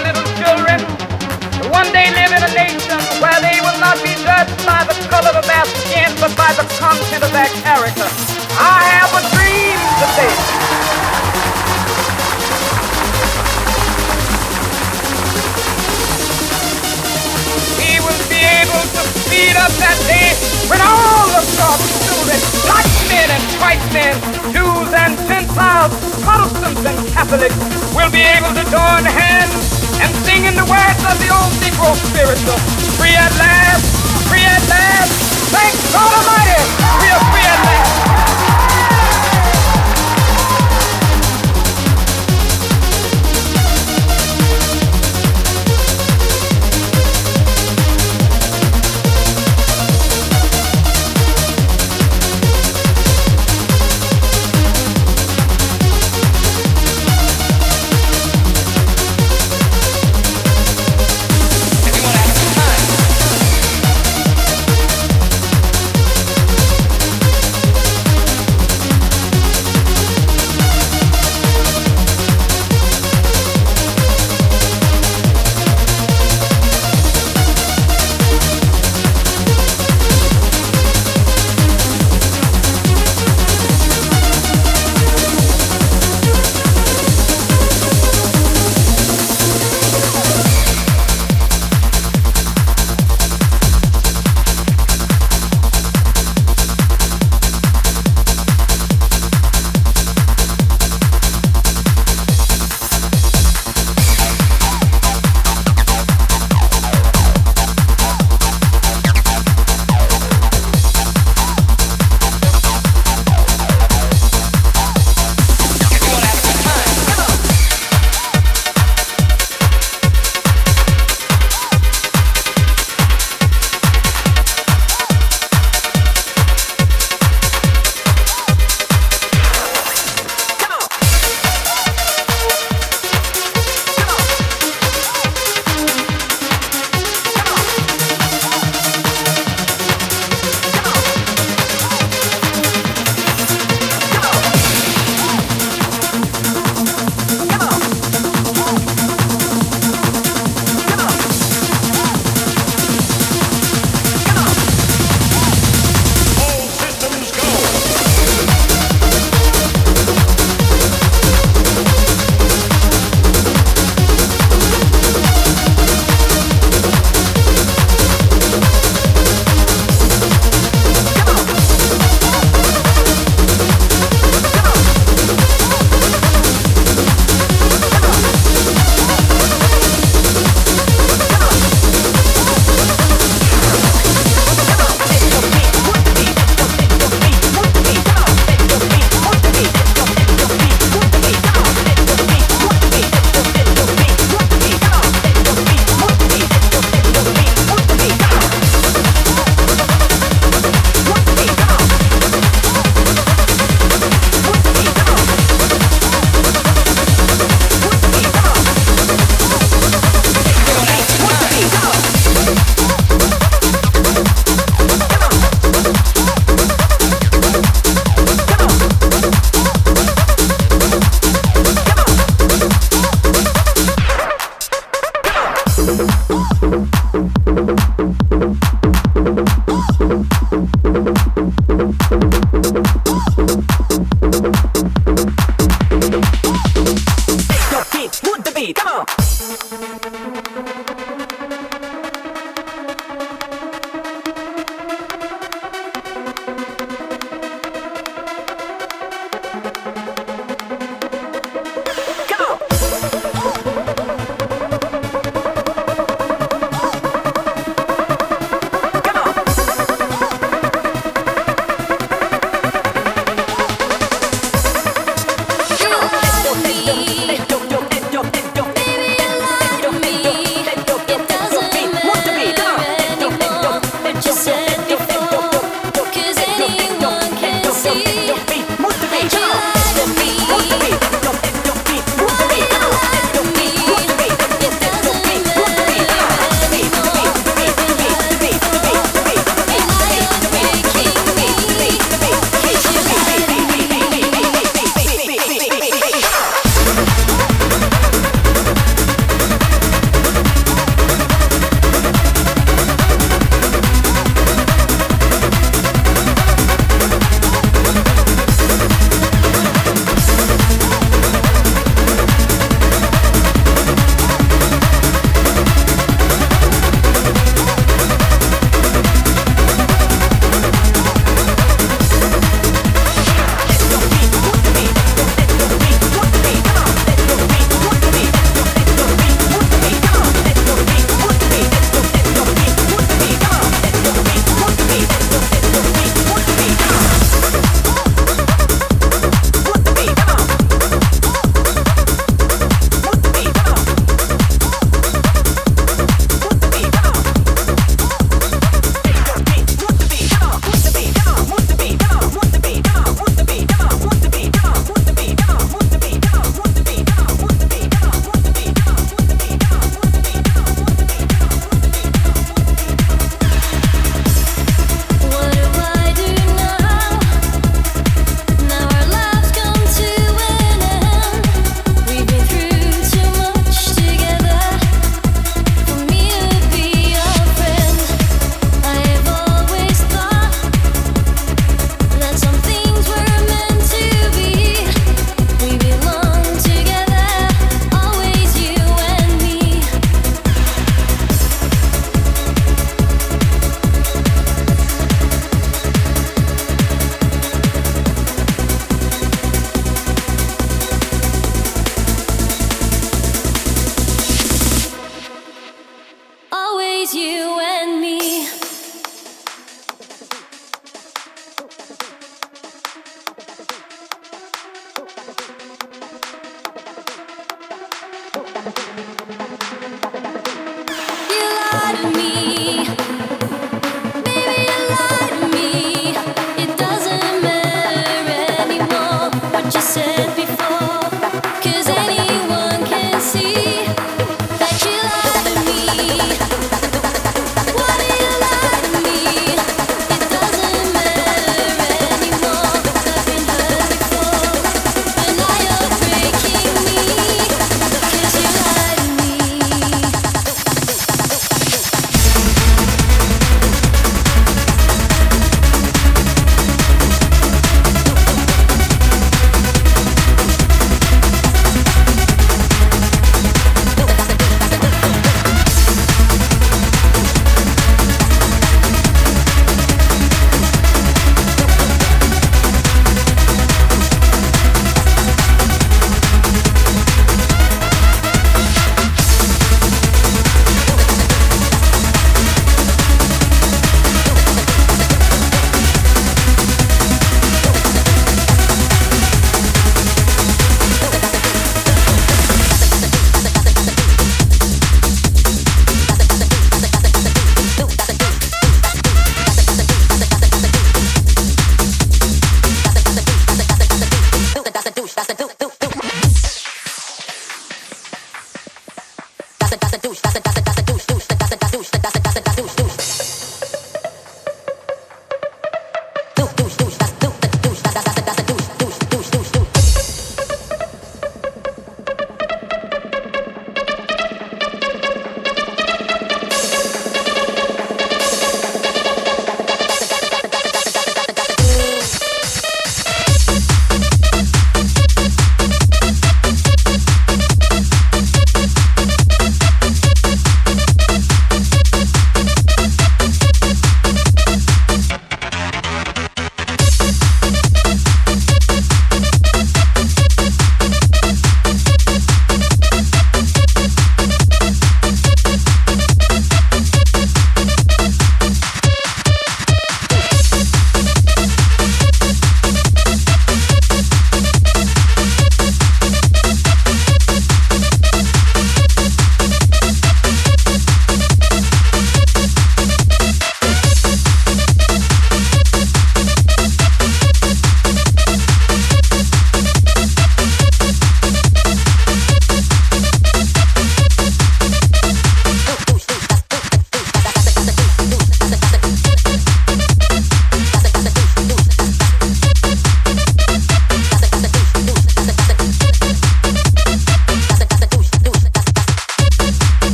little children to one day live in a nation where they will not be judged by the color of their skin, but by the content of their character. I have a dream today. We will be able to speed up that day when all of God's children, black men and white men, Jews and Gentiles, Protestants and Catholics, will be able to join hands and singing the words of the old Negro spiritual. Free at last, free at last. Thank God Almighty, we are free at last.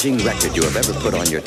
Challenging record you have ever put on your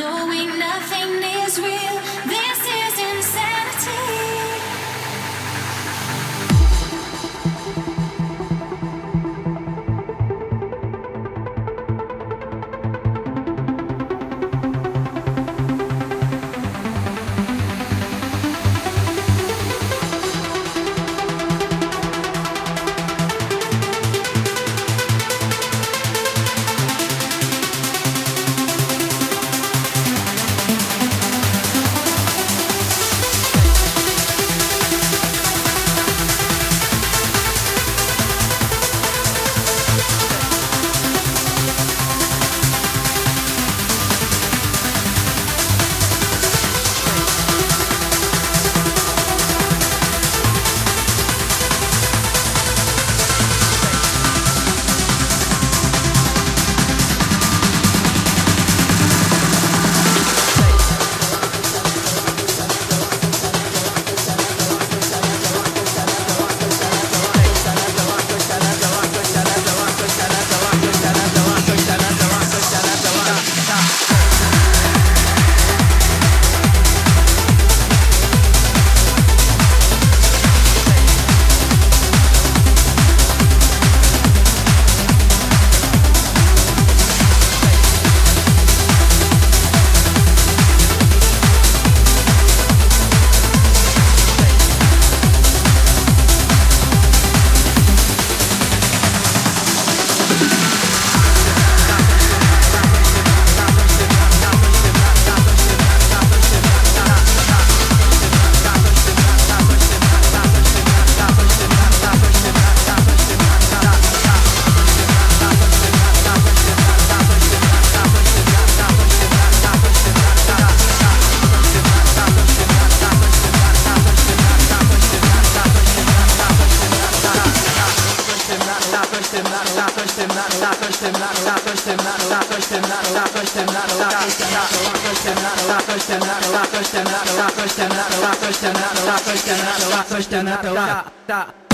knowing nothing is real. Rock,